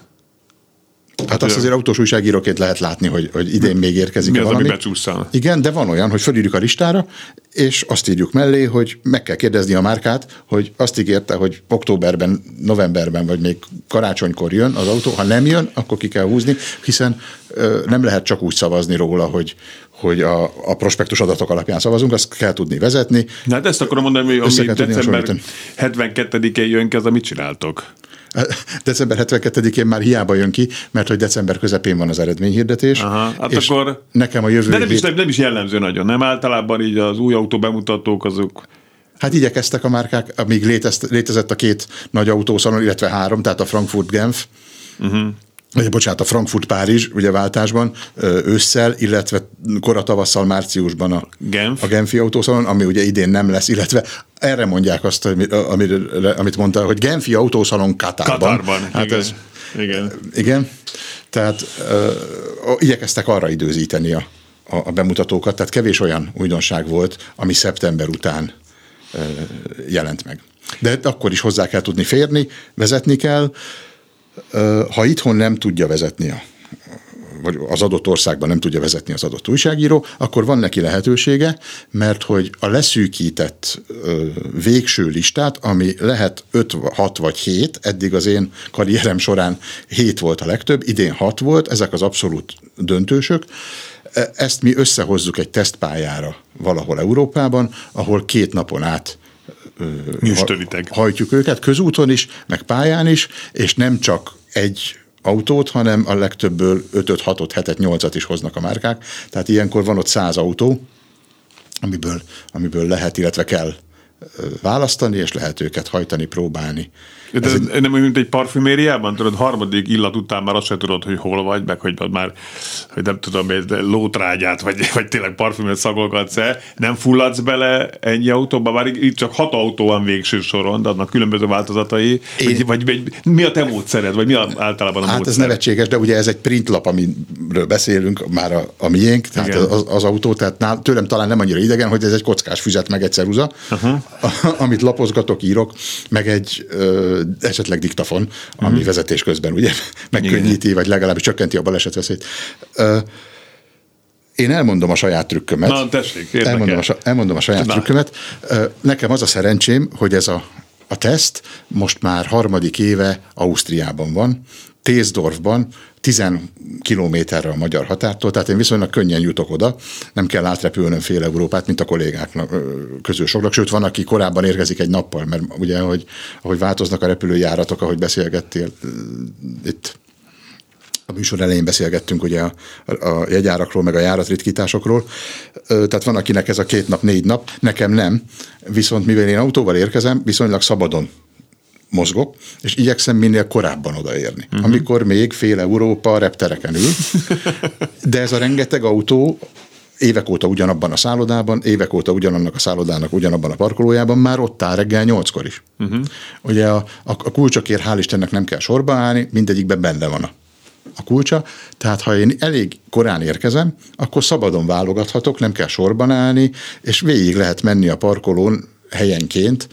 Hát azt azért autós újságíróként lehet látni, hogy, hogy idén még érkezik Mi az, valami. ami becsúszszal? Igen, de van olyan, hogy fölírjuk a listára, és azt írjuk mellé, hogy meg kell kérdezni a márkát, hogy azt ígérte, hogy októberben, novemberben, vagy még karácsonykor jön az autó. Ha nem jön, akkor ki kell húzni, hiszen ö, nem lehet csak úgy szavazni róla, hogy, hogy a, a prospektus adatok alapján szavazunk, azt kell tudni vezetni. Na hát ezt akarom mondani, hogy ami december 72-én jön ki, az, mit csináltok? December 72-én már hiába jön ki, mert hogy december közepén van az eredményhirdetés. Aha, hát és akkor... Nekem a jövő De nem is, nem, nem is jellemző nagyon, nem? Általában így az új autó bemutatók azok... Hát igyekeztek a márkák, amíg létezt, létezett a két nagy autószalon, illetve három, tehát a Frankfurt Genf, uh-huh vagy bocsánat, a Frankfurt-Párizs ugye váltásban ősszel, illetve kora tavasszal márciusban a, Genf. a Genfi autószalon, ami ugye idén nem lesz, illetve erre mondják azt, amit, amit mondta, hogy Genfi autószalon Katárban. Katárban, hát igen. Ez, igen. Igen, tehát uh, igyekeztek arra időzíteni a, a, a bemutatókat, tehát kevés olyan újdonság volt, ami szeptember után uh, jelent meg. De akkor is hozzá kell tudni férni, vezetni kell, ha itthon nem tudja vezetni a vagy az adott országban nem tudja vezetni az adott újságíró, akkor van neki lehetősége, mert hogy a leszűkített végső listát, ami lehet 5, 6 vagy 7, eddig az én karrierem során 7 volt a legtöbb, idén 6 volt, ezek az abszolút döntősök, e, ezt mi összehozzuk egy tesztpályára valahol Európában, ahol két napon át Nyüstölitek. hajtjuk őket közúton is, meg pályán is, és nem csak egy autót, hanem a legtöbbből 5-6-ot, 7-et, 8-at is hoznak a márkák. Tehát ilyenkor van ott 100 autó, amiből, amiből lehet, illetve kell választani, és lehet őket hajtani, próbálni. De ez, ez nem olyan, mint egy parfümériában, tudod, harmadik illat után már azt se tudod, hogy hol vagy, meg hogy már, hogy nem tudom, egy lótrágyát, vagy, vagy tényleg parfümöt szagolgatsz-e, nem fulladsz bele ennyi autóba, már itt csak hat autó van végső soron, de annak különböző változatai, Én... vagy, vagy, vagy, mi a te módszered, vagy mi a, általában a Hát módszer? ez nevetséges, de ugye ez egy printlap, amiről beszélünk, már a, a miénk, tehát az, az, autó, tehát nál, tőlem talán nem annyira idegen, hogy ez egy kockás füzet, meg egy ceruza, uh-huh. amit lapozgatok, írok, meg egy ö, esetleg diktafon, ami uh-huh. vezetés közben ugye megkönnyíti, Igen. vagy legalábbis csökkenti a balesetveszélyt. Én elmondom a saját trükkömet. Na, tessék, elmondom, a, elmondom a saját Na. trükkömet. Nekem az a szerencsém, hogy ez a, a teszt most már harmadik éve Ausztriában van, Tézdorfban, 10 kilométerre a magyar határtól, tehát én viszonylag könnyen jutok oda, nem kell átrepülnöm fél Európát, mint a kollégák közül soknak, sőt van, aki korábban érkezik egy nappal, mert ugye, ahogy, ahogy változnak a repülőjáratok, ahogy beszélgettél itt a műsor elején beszélgettünk ugye a, a jegyárakról, meg a járatritkításokról, tehát van, akinek ez a két nap, négy nap, nekem nem, viszont mivel én autóval érkezem, viszonylag szabadon mozgok, és igyekszem minél korábban odaérni. Uh-huh. Amikor még fél Európa reptereken ül, de ez a rengeteg autó évek óta ugyanabban a szállodában, évek óta ugyanannak a szállodának ugyanabban a parkolójában, már ott áll reggel nyolckor is. Uh-huh. Ugye a, a, a kulcsokért hál' Istennek nem kell sorba állni, mindegyikben benne van a, a kulcsa, tehát ha én elég korán érkezem, akkor szabadon válogathatok, nem kell sorban állni, és végig lehet menni a parkolón helyenként,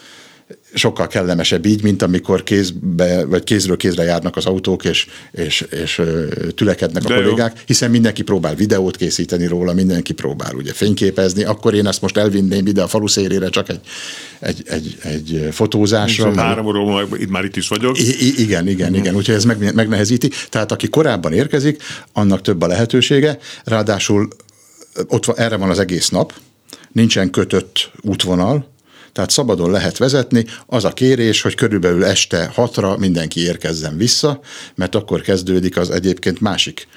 sokkal kellemesebb így, mint amikor kézbe, vagy kézről kézre járnak az autók, és, és, és tülekednek De a kollégák, jó. hiszen mindenki próbál videót készíteni róla, mindenki próbál ugye fényképezni, akkor én ezt most elvinném ide a falu szélére csak egy, egy, egy, egy fotózásra. Három óra, itt már itt is vagyok. I- igen, igen, igen, úgyhogy ez meg, megnehezíti. Tehát aki korábban érkezik, annak több a lehetősége, ráadásul ott van, erre van az egész nap, nincsen kötött útvonal, tehát szabadon lehet vezetni. Az a kérés, hogy körülbelül este hatra mindenki érkezzen vissza, mert akkor kezdődik az egyébként másik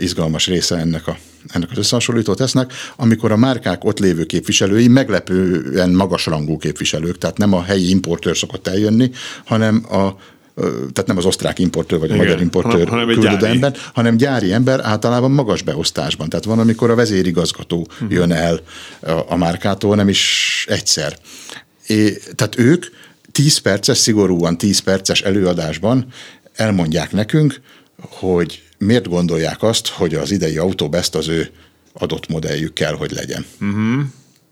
izgalmas része ennek a ennek az összehasonlító tesznek, amikor a márkák ott lévő képviselői meglepően magasrangú képviselők, tehát nem a helyi importőr szokott eljönni, hanem a tehát nem az osztrák importőr vagy a Igen, magyar importőr hanem, küldött ember, hanem gyári ember általában magas beosztásban. Tehát van, amikor a vezérigazgató uh-huh. jön el a, a márkától, nem is egyszer. É, tehát ők 10 perces, szigorúan 10 perces előadásban elmondják nekünk, hogy miért gondolják azt, hogy az idei autóbest az ő adott modelljük kell, hogy legyen.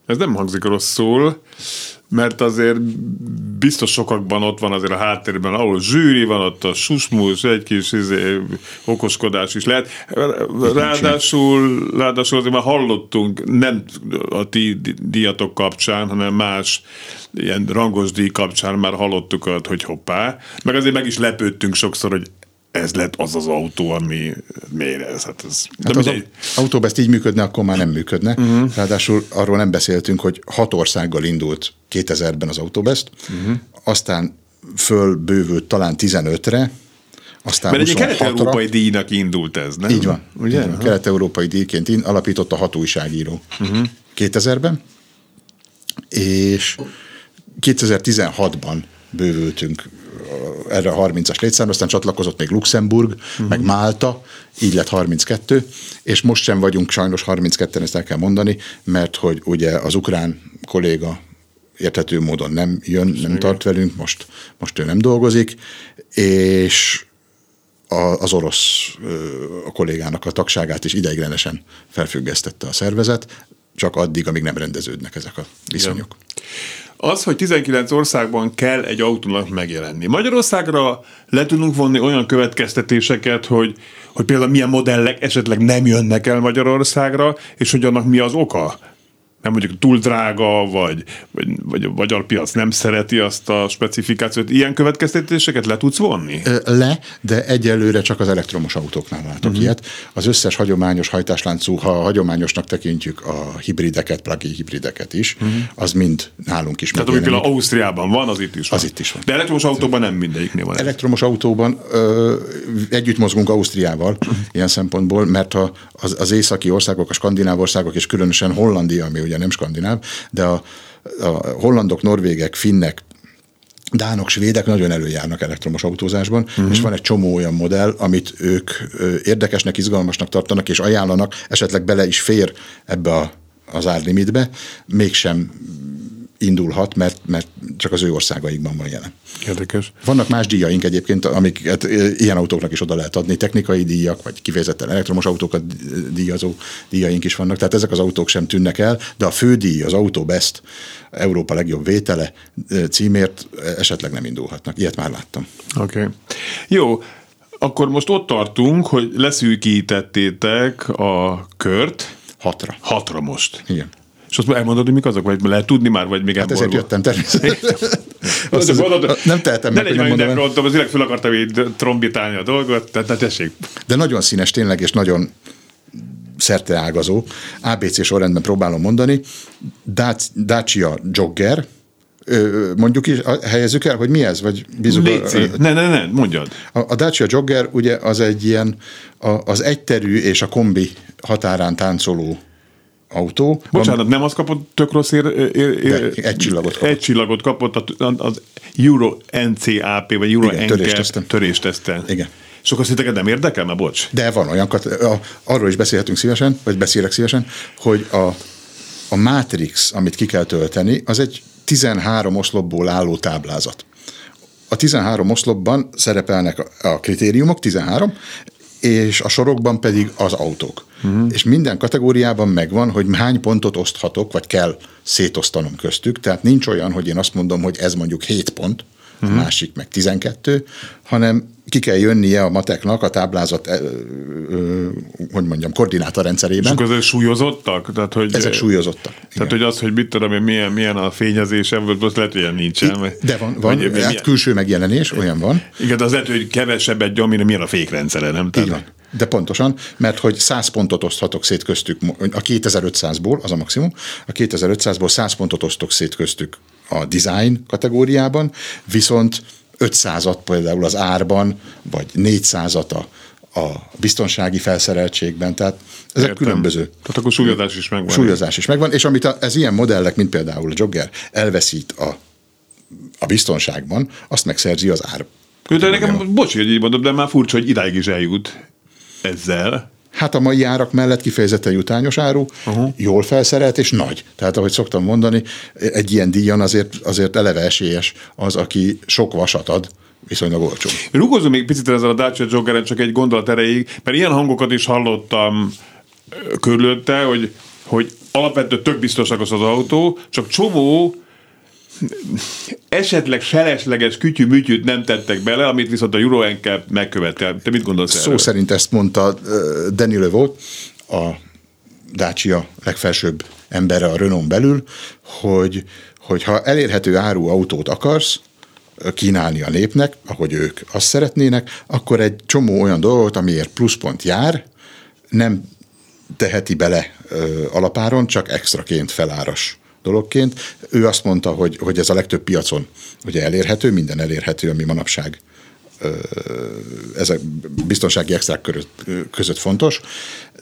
Ez nem hangzik rosszul, mert azért biztos sokakban ott van azért a háttérben, ahol zsűri van, ott a susmus, egy kis izé, okoskodás is lehet. Ráadásul, ráadásul azért már hallottunk, nem a ti díjatok kapcsán, hanem más ilyen rangos díj kapcsán már hallottuk, hogy hoppá. Meg azért meg is lepődtünk sokszor, hogy ez lett az az autó, ami miért ez? Hát ez Hát az autóbest így működne, akkor már nem működne. Uh-huh. Ráadásul arról nem beszéltünk, hogy hat országgal indult 2000-ben az Autobest, uh-huh. aztán fölbővült talán 15-re, aztán Mert egy 26-ra. kelet-európai díjnak indult ez, nem? Így van. Ugye? Van. Kelet-európai díjként in- alapította hat újságíró uh-huh. 2000-ben, és 2016-ban bővültünk erre a 30-as létszámra, aztán csatlakozott még Luxemburg, uh-huh. meg Málta, így lett 32, és most sem vagyunk sajnos 32-en, ezt el kell mondani, mert hogy ugye az ukrán kolléga érthető módon nem jön, nem tart velünk, most, most ő nem dolgozik, és a, az orosz a kollégának a tagságát is ideiglenesen felfüggesztette a szervezet, csak addig, amíg nem rendeződnek ezek a viszonyok. Az, hogy 19 országban kell egy autónak megjelenni. Magyarországra le tudunk vonni olyan következtetéseket, hogy, hogy például milyen modellek esetleg nem jönnek el Magyarországra, és hogy annak mi az oka? Nem mondjuk túl drága, vagy, vagy, vagy a magyar piac nem szereti azt a specifikációt. Ilyen következtetéseket le tudsz vonni? Le, de egyelőre csak az elektromos autóknál látok uh-huh. ilyet. Az összes hagyományos hajtásláncú, ha hagyományosnak tekintjük a hibrideket, plug-in hibrideket is, uh-huh. az mind nálunk is Tehát ami például Ausztriában van, az itt is van. Az itt is van. De elektromos autóban nem mindegyiknél van. Elektromos autóban ö, együtt mozgunk Ausztriával ilyen szempontból, mert a, az, az északi országok, a skandináv országok, és különösen Hollandia, ami ugye nem skandináv, de a, a hollandok, norvégek, finnek, dánok, svédek nagyon előjárnak elektromos autózásban, uh-huh. és van egy csomó olyan modell, amit ők érdekesnek, izgalmasnak tartanak, és ajánlanak, esetleg bele is fér ebbe a, az árlimitbe, mégsem indulhat, mert, mert csak az ő országaikban van jelen. Érdekes. Vannak más díjaink egyébként, amiket ö, ilyen autóknak is oda lehet adni, technikai díjak, vagy kifejezetten elektromos autókat díjazó díjaink is vannak, tehát ezek az autók sem tűnnek el, de a fődíj, az Auto Best, Európa legjobb vétele ö, címért esetleg nem indulhatnak. Ilyet már láttam. Oké. Okay. Jó, akkor most ott tartunk, hogy leszűkítettétek a kört Hatra. hatra most. Igen. És azt elmondod, hogy mik azok, vagy lehet tudni már, vagy még Hát ezért jöttem természetesen. Azt mondod, nem tehetem meg, hogy nem mondom el. mindenkor, az fel akartam így trombitálni a dolgot, tehát ne tessék. De nagyon színes tényleg, és nagyon szerteágazó. ABC sorrendben próbálom mondani. Dac- Dacia Jogger, mondjuk is, a- helyezzük el, hogy mi ez? Vagy bízunk a- Léci. Ne, ne, ne, mondjad. A, a Dacia Jogger ugye az egy ilyen, a, az egyterű és a kombi határán táncoló autó. Bocsánat, nem az kapott tök rossz ér, ér, ér, egy csillagot kapott. Egy csillagot kapott az Euro NCAP, vagy Euro Igen, NCAP törésteszten. Igen. És akkor szinteket nem érdekel, mert bocs. De van olyan, a, arról is beszélhetünk szívesen, vagy beszélek szívesen, hogy a, a Matrix, amit ki kell tölteni, az egy 13 oszlopból álló táblázat. A 13 oszlopban szerepelnek a kritériumok, 13, és a sorokban pedig az autók. Uh-huh. És minden kategóriában megvan, hogy hány pontot oszthatok, vagy kell szétosztanom köztük. Tehát nincs olyan, hogy én azt mondom, hogy ez mondjuk 7 pont, uh-huh. a másik meg 12, hanem ki kell jönnie a mateknak a táblázat, ö, ö, hogy mondjam, És koordinátorrendszerében. akkor ezek súlyozottak? Tehát, hogy, Ezek súlyozottak. Tehát, Igen. hogy az, hogy mit tudom én, milyen, milyen a fényezésem, most lehet, hogy ilyen nincsen. vagy- De van, van vagy, hát milyen- külső megjelenés, olyan van. Igen, de az lehet, hogy kevesebb egy, ami milyen a fékrendszere, nem? Így van. De pontosan, mert hogy 100 pontot oszthatok szét köztük, a 2500-ból, az a maximum, a 2500-ból 100 pontot osztok szét köztük a design kategóriában, viszont 500-at például az árban, vagy 400-at a, a biztonsági felszereltségben, tehát ezek Értem. különböző. Tehát akkor súlyozás is megvan. Súlyozás is megvan, és amit a, ez ilyen modellek, mint például a Jogger elveszít a, a biztonságban, azt megszerzi az ár. De nekem, bocs, hogy így mondom, de már furcsa, hogy idáig is eljut ezzel. Hát a mai árak mellett kifejezetten jutányos áru, uh-huh. jól felszerelt és nagy. Tehát ahogy szoktam mondani, egy ilyen díjan azért, azért eleve esélyes az, aki sok vasat ad, viszonylag olcsó. Rugózom még picit ezzel a Dacia Joggeren csak egy gondolat erejéig, mert ilyen hangokat is hallottam körülötte, hogy, hogy alapvetően tök biztosak az az autó, csak csomó esetleg felesleges kütyű-műtyűt nem tettek bele, amit viszont a Euro NCAP megkövetel. Te mit gondolsz Szó erről? szerint ezt mondta Danny Levaux, a Dacia legfelsőbb embere a Renault belül, hogy, hogy ha elérhető áru autót akarsz, kínálni a népnek, ahogy ők azt szeretnének, akkor egy csomó olyan dolgot, amiért pluszpont jár, nem teheti bele ö, alapáron, csak extraként feláras dologként. Ő azt mondta, hogy, hogy ez a legtöbb piacon ugye elérhető, minden elérhető, ami manapság ezek biztonsági extrák között, között fontos,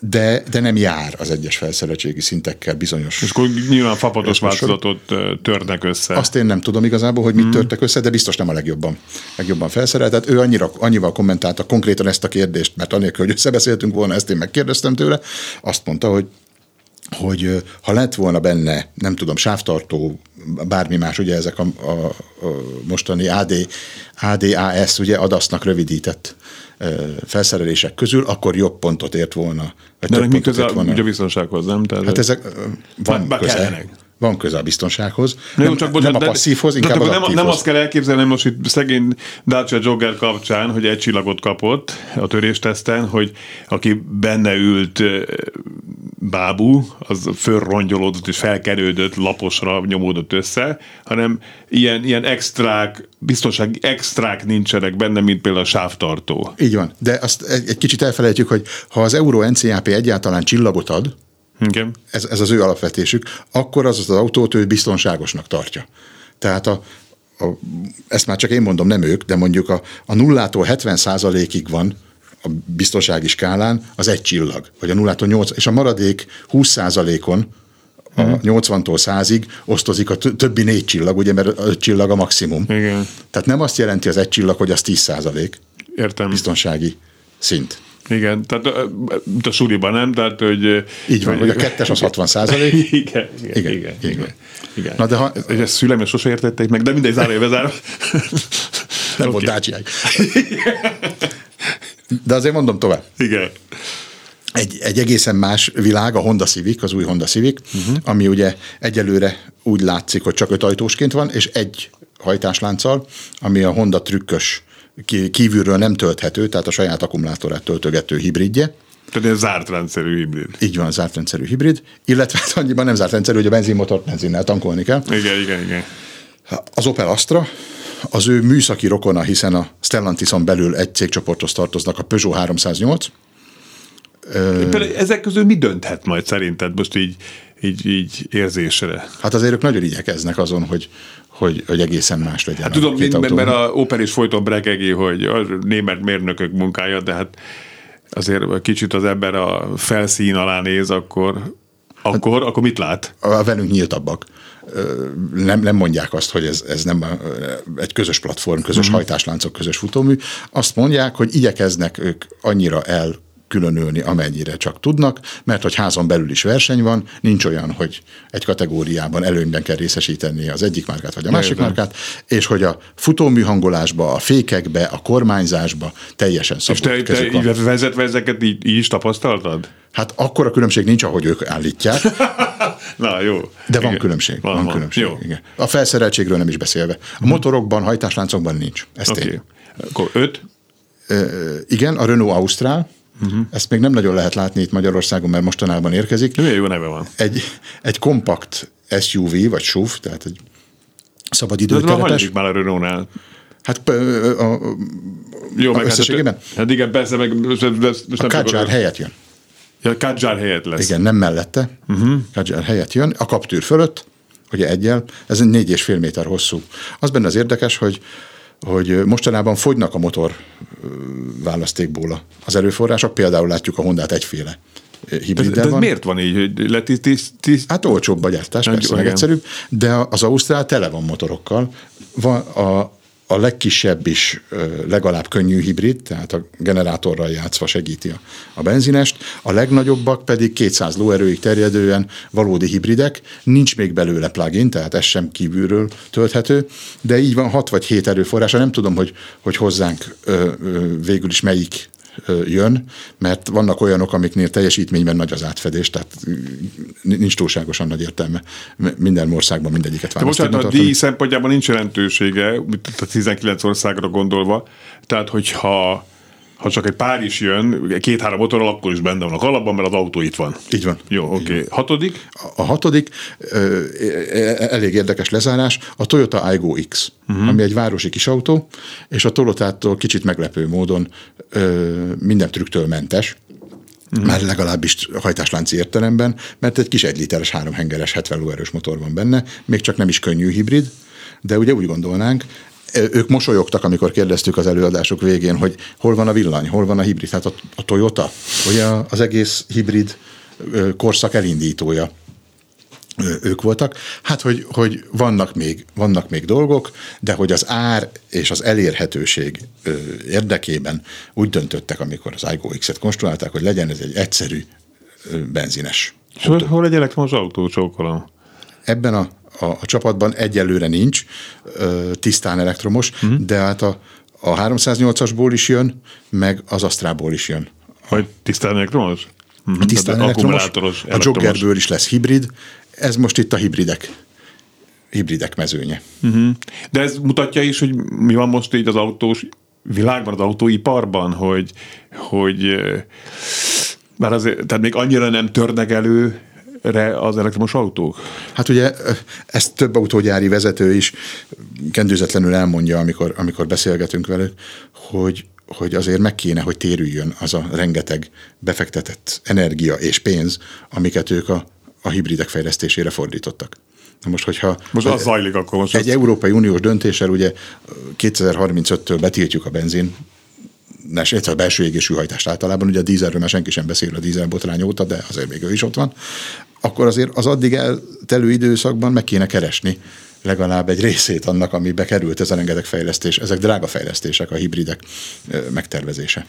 de, de nem jár az egyes felszereltségi szintekkel bizonyos. És akkor nyilván fapados változatot törnek össze. Azt én nem tudom igazából, hogy mit törtek össze, de biztos nem a legjobban, legjobban felszerelt. Tehát ő annyira, annyival kommentálta konkrétan ezt a kérdést, mert anélkül, hogy összebeszéltünk volna, ezt én megkérdeztem tőle, azt mondta, hogy hogy ha lett volna benne, nem tudom, sávtartó, bármi más, ugye ezek a, a, a mostani AD, ADAS, ugye adasznak rövidített felszerelések közül, akkor jobb pontot ért volna. vagy De ennek mi köze ért volna. ugye a biztonsághoz, nem? Tehát, Hát ezek van Bár köze. kellenek. Van köze a biztonsághoz. Na jó, nem, csak nem bocsánat, a passzívhoz, de, inkább de az nem, nem azt kell elképzelni most itt szegény Dacia Jogger kapcsán, hogy egy csillagot kapott a törésteszten, hogy aki benne ült bábú, az fölrongyolódott és felkerődött, laposra nyomódott össze, hanem ilyen, ilyen extrák, biztonsági extrák nincsenek benne, mint például a sávtartó. Így van, de azt egy, egy kicsit elfelejtjük, hogy ha az Euro NCAP egyáltalán csillagot ad, Igen? ez, ez az ő alapvetésük, akkor az az autót ő biztonságosnak tartja. Tehát a, a, ezt már csak én mondom, nem ők, de mondjuk a, a nullától 70 százalékig van a biztonsági skálán az egy csillag, vagy a nullától 8, és a maradék 20 százalékon a 80-tól 100-ig osztozik a tö- többi négy csillag, ugye, mert a öt csillag a maximum. Igen. Tehát nem azt jelenti az egy csillag, hogy az 10 százalék Értem. biztonsági szint. Igen, tehát a suliban, nem? Tehát, hogy... Így van, hogy a kettes az 60 százalék. Igen, igen, Igen, igen, igen. Na de ha- Ez, ezt szüleim sose értették meg, de mindegy, zárja zárva. Nem volt dácsiáig. De azért mondom tovább. Igen. Egy, egy egészen más világ a Honda Civic, az új Honda Civic, uh-huh. ami ugye egyelőre úgy látszik, hogy csak öt ajtósként van, és egy hajtáslánccal, ami a Honda trükkös kívülről nem tölthető, tehát a saját akkumulátorát töltögető hibridje. Tehát egy zárt rendszerű hibrid. Így van, zárt rendszerű hibrid, illetve hát annyiban nem zárt rendszerű, hogy a benzinmotort benzinnel tankolni kell. Igen, igen, igen. Az Opel Astra, az ő műszaki rokona, hiszen a Stellantison belül egy cégcsoporthoz tartoznak a Peugeot 308, Például ezek közül mi dönthet majd szerinted most így, így, így érzésre? Hát azért ők nagyon igyekeznek azon, hogy, hogy, hogy egészen más legyen. Hát tudom, mind, autó. mert a Opel is folyton brekegi, hogy a német mérnökök munkája, de hát azért kicsit az ember a felszín alá néz, akkor, akkor, akkor mit lát? a velünk nyíltabbak. Nem, nem mondják azt, hogy ez, ez nem egy közös platform, közös uh-huh. hajtásláncok, közös futómű. Azt mondják, hogy igyekeznek ők annyira el különülni, amennyire csak tudnak, mert hogy házon belül is verseny van, nincs olyan, hogy egy kategóriában előnyben kell részesíteni az egyik márkát vagy a másik Értem. márkát, és hogy a futómű hangolásba, a fékekbe, a kormányzásba teljesen És szabott te, te így vezetve ezeket így, így is tapasztaltad? Hát akkor a különbség nincs, ahogy ők állítják, Na, jó. De van Igen. különbség. Van, van különbség. Jó. Igen. A felszereltségről nem is beszélve. A motorokban, hajtásláncokban nincs. Ez okay. Okay. Akkor öt? Igen, a Renault Austral, Mhm. Uh-huh. ezt még nem nagyon lehet látni itt Magyarországon, mert mostanában érkezik. Milyen jó neve van? Egy, egy kompakt SUV, vagy SUV, tehát egy De szabadidőtelepes. hangzik már a Renault-nál. Hát a, a, Jó, A meg összességében? Hát, hát igen, persze, meg most, a tudok- helyett jön. Ja, Kadjar helyett lesz. Igen, nem mellette. Uh-huh. Kadjar helyett jön. A kaptűr fölött, ugye egyel, ez négy és fél méter hosszú. Az benne az érdekes, hogy hogy mostanában fogynak a motor választékból az erőforrások, például látjuk a Hondát egyféle ö, De, hibriddel de van. miért van így, hogy letiszt... Hát olcsóbb a gyártás, persze, meg egyszerűbb, de az Ausztrál tele van motorokkal. Van a, a legkisebb is legalább könnyű hibrid, tehát a generátorral játszva segíti a benzinest, a legnagyobbak pedig 200 lóerőig terjedően valódi hibridek, nincs még belőle plugin, tehát ez sem kívülről tölthető, de így van 6 vagy 7 erőforrása, nem tudom, hogy, hogy hozzánk ö, ö, végül is melyik jön, mert vannak olyanok, amiknél teljesítményben nagy az átfedés, tehát nincs túlságosan nagy értelme minden országban mindegyiket választani. De most hát a díj szempontjában nincs jelentősége, a 19 országra gondolva, tehát hogyha ha csak egy pár is jön, két-három motorral, akkor is benne van a kalapban, mert az autó itt van. Így van. Jó, oké. Okay. Hatodik? A, a hatodik, elég érdekes lezárás, a Toyota Aygo X, uh-huh. ami egy városi kis autó, és a Toyotától kicsit meglepő módon minden trükktől mentes, uh-huh. már legalábbis hajtáslánci értelemben, mert egy kis egy literes, háromhengeres, 70 lóerős motor van benne, még csak nem is könnyű hibrid, de ugye úgy gondolnánk, ők mosolyogtak, amikor kérdeztük az előadások végén, hogy hol van a villany, hol van a hibrid. Hát a, a Toyota, ugye az egész hibrid korszak elindítója ők voltak. Hát, hogy, hogy vannak, még, vannak még dolgok, de hogy az ár és az elérhetőség érdekében úgy döntöttek, amikor az iGo X-et konstruálták, hogy legyen ez egy egyszerű benzines. És hol, hol egy elektromos autó csókolom? Ebben a a, a csapatban egyelőre nincs tisztán elektromos, uh-huh. de hát a, a 308-asból is jön, meg az Astrából is jön. Hogy tisztán elektromos? Uh-huh. Tisztán elektromos, elektromos, a Joggerből is lesz hibrid, ez most itt a hibridek hibridek mezőnye. Uh-huh. De ez mutatja is, hogy mi van most így az autós világban, az autóiparban, hogy, hogy már azért, tehát még annyira nem törnek elő re az elektromos autók? Hát ugye ezt több autógyári vezető is kendőzetlenül elmondja, amikor, amikor beszélgetünk velük, hogy, hogy azért meg kéne, hogy térüljön az a rengeteg befektetett energia és pénz, amiket ők a, a hibridek fejlesztésére fordítottak. Na most, hogyha most az zajlik akkor most egy az... Európai Uniós döntéssel ugye 2035-től betiltjuk a benzin illetve a belső égésű hajtást általában, ugye a dízelről már senki sem beszél a dízelbotrány óta, de azért még ő is ott van akkor azért az addig eltelő időszakban meg kéne keresni legalább egy részét annak, ami bekerült ez a rengeteg fejlesztés. Ezek drága fejlesztések, a hibridek megtervezése.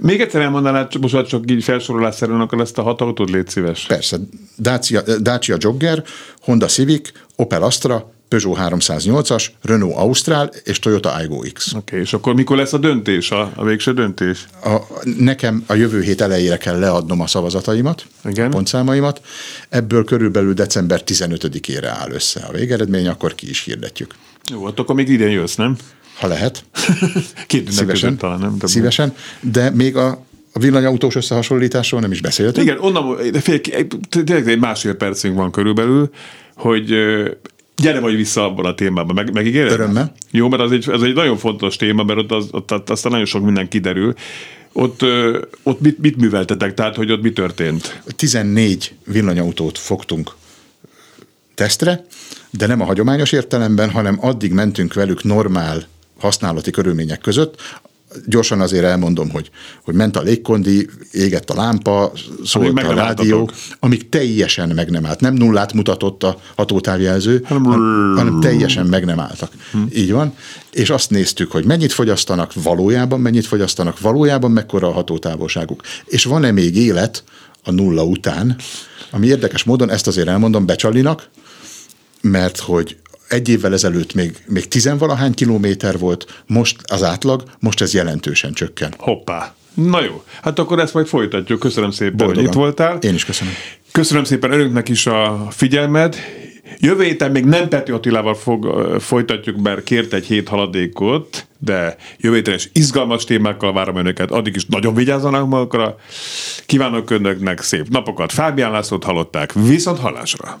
Még egyszer elmondanád, most csak így felsorolásszerűen akkor ezt a hat autót légy szíves. Persze. Dacia, Dacia Jogger, Honda Civic, Opel Astra, Peugeot 308-as, Renault Austral és Toyota Aygo X. Oké, okay, és akkor mikor lesz a döntés, a, a végső döntés? A, nekem a jövő hét elejére kell leadnom a szavazataimat, Igen. pontszámaimat. Ebből körülbelül december 15-ére áll össze a végeredmény, akkor ki is hirdetjük. Jó, hát akkor még idén jössz, nem? Ha lehet. Két szívesen, talán, nem? De szívesen, de még a a villanyautós összehasonlításról nem is beszéltünk. Igen, onnan, de fél, tényleg egy másfél percünk van körülbelül, hogy gyere vagy vissza abban a témában, meg, megígéred? Örömmel. Jó, mert az egy, ez egy nagyon fontos téma, mert ott, az, ott aztán nagyon sok minden kiderül. Ott, ott mit, mit műveltetek, tehát hogy ott mi történt? 14 villanyautót fogtunk tesztre, de nem a hagyományos értelemben, hanem addig mentünk velük normál használati körülmények között, gyorsan azért elmondom, hogy, hogy ment a légkondi, égett a lámpa, szólt a rádió, álltatok. amíg teljesen meg nem állt. Nem nullát mutatott a hatótávjelző, hanem, hanem teljesen meg nem álltak. Hm. Így van. És azt néztük, hogy mennyit fogyasztanak valójában, mennyit fogyasztanak valójában, mekkora a hatótávolságuk. És van-e még élet a nulla után, ami érdekes módon, ezt azért elmondom, becsalinak, mert hogy egy évvel ezelőtt még, még tizenvalahány kilométer volt, most az átlag, most ez jelentősen csökken. Hoppá! Na jó, hát akkor ezt majd folytatjuk. Köszönöm szépen, Boldogan. hogy itt voltál. Én is köszönöm. Köszönöm szépen önöknek is a figyelmed. Jövő héten még nem Peti Attilával fog, folytatjuk, mert kért egy hét haladékot, de jövő héten is izgalmas témákkal várom önöket. Addig is nagyon vigyázzanak magukra. Kívánok önöknek szép napokat. Fábián Lászlót hallották. Viszont hallásra!